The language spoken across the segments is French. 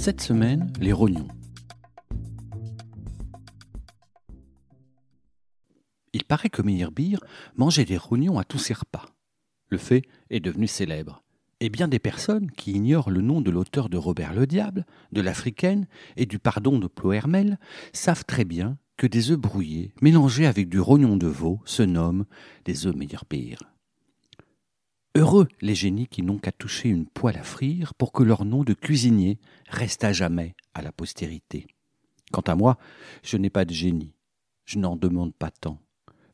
Cette semaine, les rognons. Il paraît que Meyerbeer mangeait des rognons à tous ses repas. Le fait est devenu célèbre. Et bien des personnes qui ignorent le nom de l'auteur de Robert le Diable, de l'Africaine et du Pardon de Plohermel savent très bien que des œufs brouillés mélangés avec du rognon de veau se nomment des œufs Meyerbeer. Heureux les génies qui n'ont qu'à toucher une poêle à frire pour que leur nom de cuisinier reste à jamais à la postérité. Quant à moi, je n'ai pas de génie, je n'en demande pas tant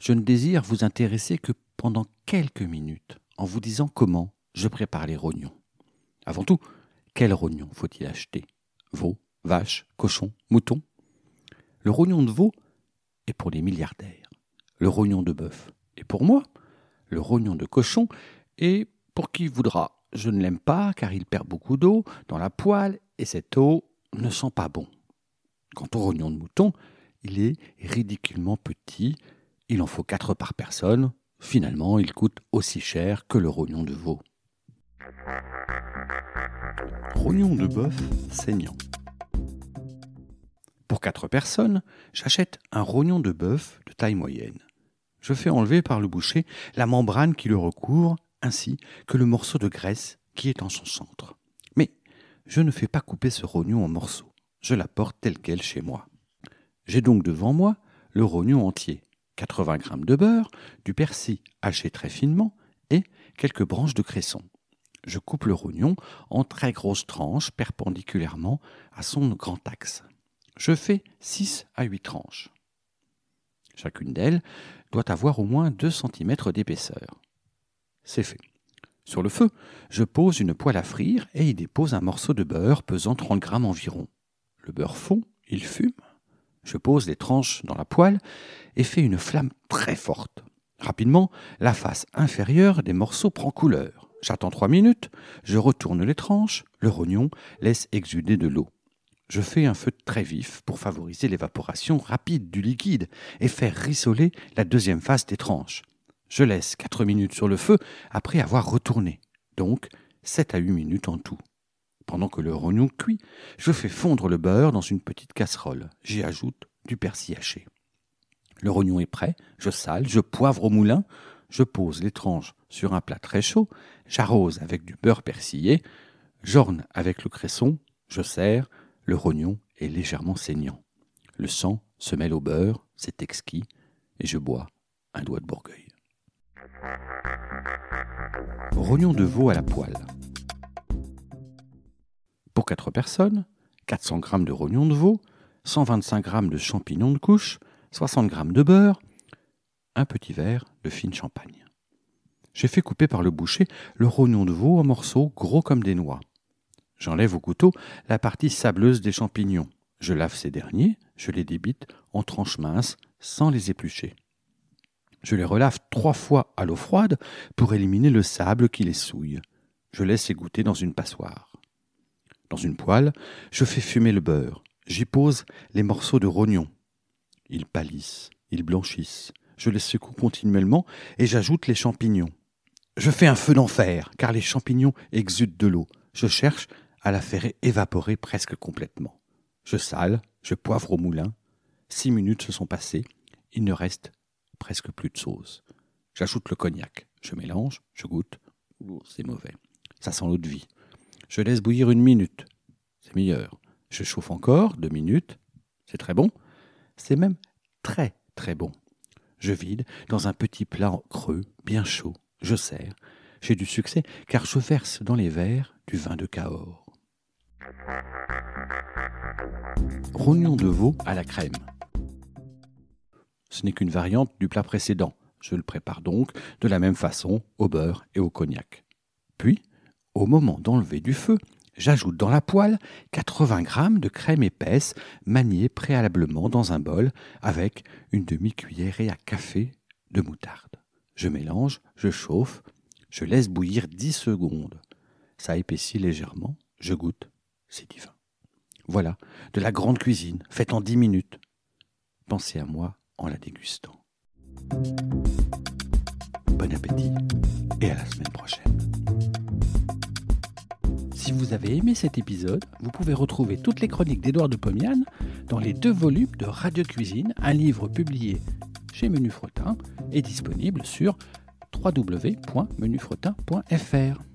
je ne désire vous intéresser que pendant quelques minutes en vous disant comment je prépare les rognons. Avant tout, quel rognon faut-il acheter? Veau, vache, cochon, mouton? Le rognon de veau est pour les milliardaires. Le rognon de bœuf est pour moi. Le rognon de cochon est pour qui voudra. Je ne l'aime pas car il perd beaucoup d'eau dans la poêle et cette eau ne sent pas bon. Quant au rognon de mouton, il est ridiculement petit il en faut quatre par personne. Finalement, il coûte aussi cher que le rognon de veau. Rognon de bœuf saignant. Pour quatre personnes, j'achète un rognon de bœuf de taille moyenne. Je fais enlever par le boucher la membrane qui le recouvre, ainsi que le morceau de graisse qui est en son centre. Mais je ne fais pas couper ce rognon en morceaux. Je l'apporte tel quel chez moi. J'ai donc devant moi le rognon entier, 80 g de beurre, du persil haché très finement et quelques branches de cresson. Je coupe le rognon en très grosses tranches perpendiculairement à son grand axe. Je fais 6 à 8 tranches. Chacune d'elles doit avoir au moins 2 cm d'épaisseur. C'est fait. Sur le feu, je pose une poêle à frire et y dépose un morceau de beurre pesant 30 g environ. Le beurre fond, il fume, je pose les tranches dans la poêle et fais une flamme très forte. Rapidement, la face inférieure des morceaux prend couleur. J'attends trois minutes, je retourne les tranches, le rognon laisse exuder de l'eau. Je fais un feu très vif pour favoriser l'évaporation rapide du liquide et faire rissoler la deuxième face des tranches. Je laisse quatre minutes sur le feu après avoir retourné, donc sept à huit minutes en tout. Pendant que le rognon cuit, je fais fondre le beurre dans une petite casserole. J'y ajoute du persil haché. Le rognon est prêt, je sale, je poivre au moulin, je pose les tranches sur un plat très chaud, j'arrose avec du beurre persillé, j'orne avec le cresson, je sers, le rognon est légèrement saignant. Le sang se mêle au beurre, c'est exquis, et je bois un doigt de Bourgueil. Rognon de veau à la poêle. Pour 4 personnes, 400 g de rognon de veau, 125 g de champignons de couche, 60 g de beurre, un petit verre de fine champagne. J'ai fait couper par le boucher le rognon de veau en morceaux gros comme des noix. J'enlève au couteau la partie sableuse des champignons. Je lave ces derniers, je les débite en tranches minces sans les éplucher. Je les relave trois fois à l'eau froide pour éliminer le sable qui les souille. Je laisse égoutter dans une passoire. Dans une poêle, je fais fumer le beurre. J'y pose les morceaux de rognon. Ils pâlissent, ils blanchissent. Je les secoue continuellement et j'ajoute les champignons. Je fais un feu d'enfer, car les champignons exudent de l'eau. Je cherche à la faire évaporer presque complètement. Je sale, je poivre au moulin. Six minutes se sont passées. Il ne reste presque plus de sauce. J'ajoute le cognac. Je mélange, je goûte. C'est mauvais. Ça sent l'eau de vie. Je laisse bouillir une minute. C'est meilleur. Je chauffe encore deux minutes. C'est très bon. C'est même très très bon. Je vide dans un petit plat creux, bien chaud. Je sers. J'ai du succès car je verse dans les verres du vin de Cahors. Rognon de veau à la crème. Ce n'est qu'une variante du plat précédent. Je le prépare donc de la même façon au beurre et au cognac. Puis, au moment d'enlever du feu, J'ajoute dans la poêle 80 g de crème épaisse maniée préalablement dans un bol avec une demi-cuillerée à café de moutarde. Je mélange, je chauffe, je laisse bouillir 10 secondes. Ça épaissit légèrement, je goûte, c'est divin. Voilà, de la grande cuisine, faite en 10 minutes. Pensez à moi en la dégustant. Bon appétit et à la semaine prochaine. Si vous avez aimé cet épisode, vous pouvez retrouver toutes les chroniques d'Édouard de Pomian dans les deux volumes de Radio Cuisine, un livre publié chez Menu Fretin et disponible sur www.menufretin.fr.